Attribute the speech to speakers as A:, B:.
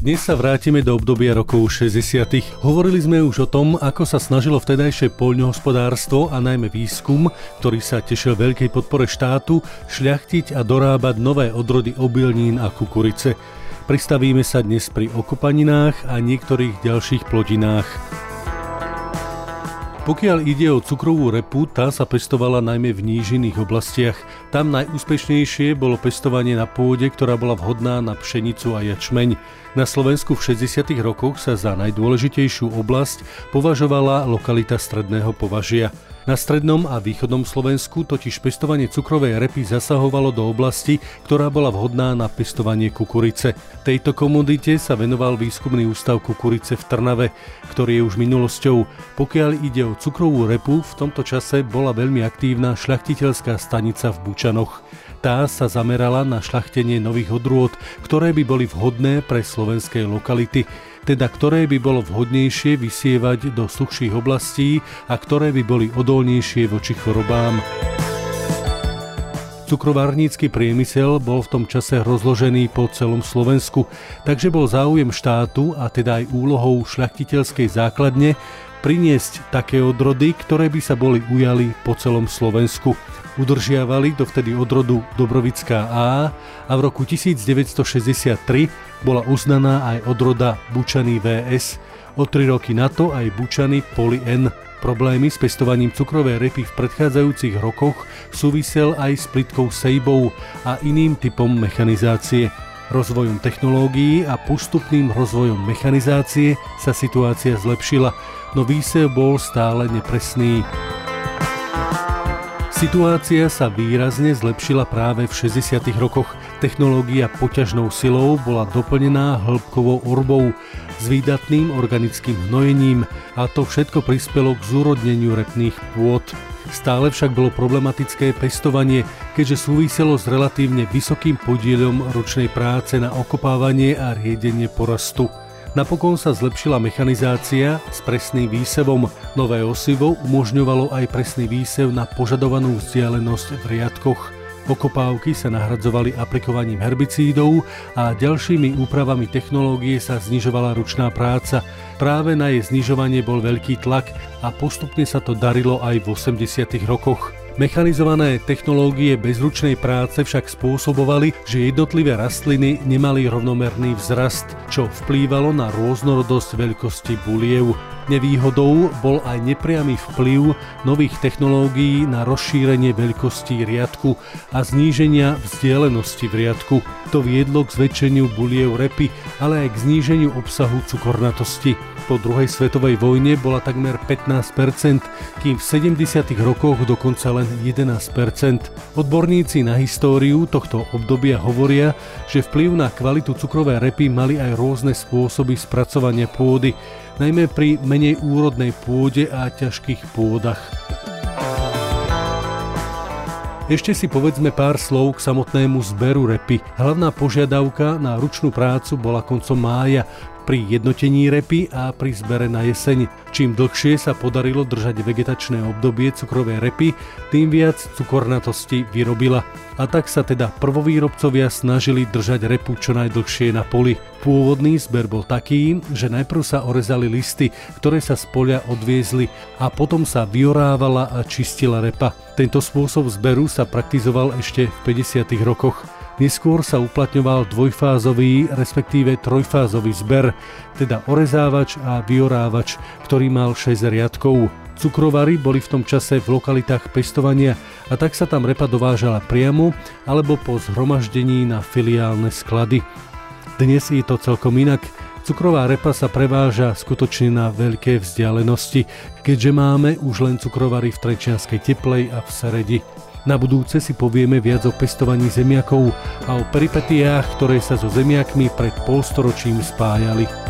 A: Dnes sa vrátime do obdobia rokov 60. Hovorili sme už o tom, ako sa snažilo vtedajšie poľnohospodárstvo a najmä výskum, ktorý sa tešil veľkej podpore štátu, šľachtiť a dorábať nové odrody obilnín a kukurice. Pristavíme sa dnes pri okopaninách a niektorých ďalších plodinách. Pokiaľ ide o cukrovú repu, tá sa pestovala najmä v nížiných oblastiach. Tam najúspešnejšie bolo pestovanie na pôde, ktorá bola vhodná na pšenicu a jačmeň. Na Slovensku v 60. rokoch sa za najdôležitejšiu oblasť považovala lokalita Stredného považia. Na strednom a východnom Slovensku totiž pestovanie cukrovej repy zasahovalo do oblasti, ktorá bola vhodná na pestovanie kukurice. Tejto komodite sa venoval výskumný ústav kukurice v Trnave, ktorý je už minulosťou. Pokiaľ ide o cukrovú repu, v tomto čase bola veľmi aktívna šľachtiteľská stanica v Bučanoch. Tá sa zamerala na šľachtenie nových odrôd, ktoré by boli vhodné pre slovenské lokality teda ktoré by bolo vhodnejšie vysievať do suchších oblastí a ktoré by boli odolnejšie voči chorobám. Cukrovárnícky priemysel bol v tom čase rozložený po celom Slovensku, takže bol záujem štátu a teda aj úlohou šľachtiteľskej základne priniesť také odrody, ktoré by sa boli ujali po celom Slovensku. Udržiavali dovtedy odrodu Dobrovická A a v roku 1963 bola uznaná aj odroda Bučany VS. O tri roky na to aj Bučany Poli N. Problémy s pestovaním cukrovej repy v predchádzajúcich rokoch súvisel aj s plitkou sejbou a iným typom mechanizácie. Rozvojom technológií a postupným rozvojom mechanizácie sa situácia zlepšila, no výsev bol stále nepresný. Situácia sa výrazne zlepšila práve v 60. rokoch. Technológia poťažnou silou bola doplnená hĺbkovou orbou s výdatným organickým hnojením a to všetko prispelo k zúrodneniu repných pôd. Stále však bolo problematické pestovanie, keďže súviselo s relatívne vysokým podielom ročnej práce na okopávanie a riedenie porastu. Napokon sa zlepšila mechanizácia s presným výsevom. Nové osivo umožňovalo aj presný výsev na požadovanú vzdialenosť v riadkoch. Okopávky sa nahradzovali aplikovaním herbicídov a ďalšími úpravami technológie sa znižovala ručná práca. Práve na jej znižovanie bol veľký tlak a postupne sa to darilo aj v 80. rokoch. Mechanizované technológie bezručnej práce však spôsobovali, že jednotlivé rastliny nemali rovnomerný vzrast, čo vplývalo na rôznorodosť veľkosti buliev. Nevýhodou bol aj nepriamy vplyv nových technológií na rozšírenie veľkosti riadku a zníženia vzdialenosti v riadku. To viedlo k zväčšeniu buliev repy, ale aj k zníženiu obsahu cukornatosti. Po druhej svetovej vojne bola takmer 15%, kým v 70. rokoch dokonca len 11%. Odborníci na históriu tohto obdobia hovoria, že vplyv na kvalitu cukrovej repy mali aj rôzne spôsoby spracovania pôdy, najmä pri menej úrodnej pôde a ťažkých pôdach. Ešte si povedzme pár slov k samotnému zberu repy. Hlavná požiadavka na ručnú prácu bola koncom mája, pri jednotení repy a pri zbere na jeseň. Čím dlhšie sa podarilo držať vegetačné obdobie cukrovej repy, tým viac cukornatosti vyrobila. A tak sa teda prvovýrobcovia snažili držať repu čo najdlhšie na poli. Pôvodný zber bol taký, že najprv sa orezali listy, ktoré sa z polia odviezli a potom sa vyorávala a čistila repa. Tento spôsob zberu sa praktizoval ešte v 50. rokoch. Neskôr sa uplatňoval dvojfázový, respektíve trojfázový zber, teda orezávač a vyorávač, ktorý mal 6 riadkov. Cukrovary boli v tom čase v lokalitách pestovania a tak sa tam repa dovážala priamo alebo po zhromaždení na filiálne sklady. Dnes je to celkom inak. Cukrová repa sa preváža skutočne na veľké vzdialenosti, keďže máme už len cukrovary v Trečianskej teplej a v Seredi. Na budúce si povieme viac o pestovaní zemiakov a o peripetiách, ktoré sa so zemiakmi pred polstoročím spájali.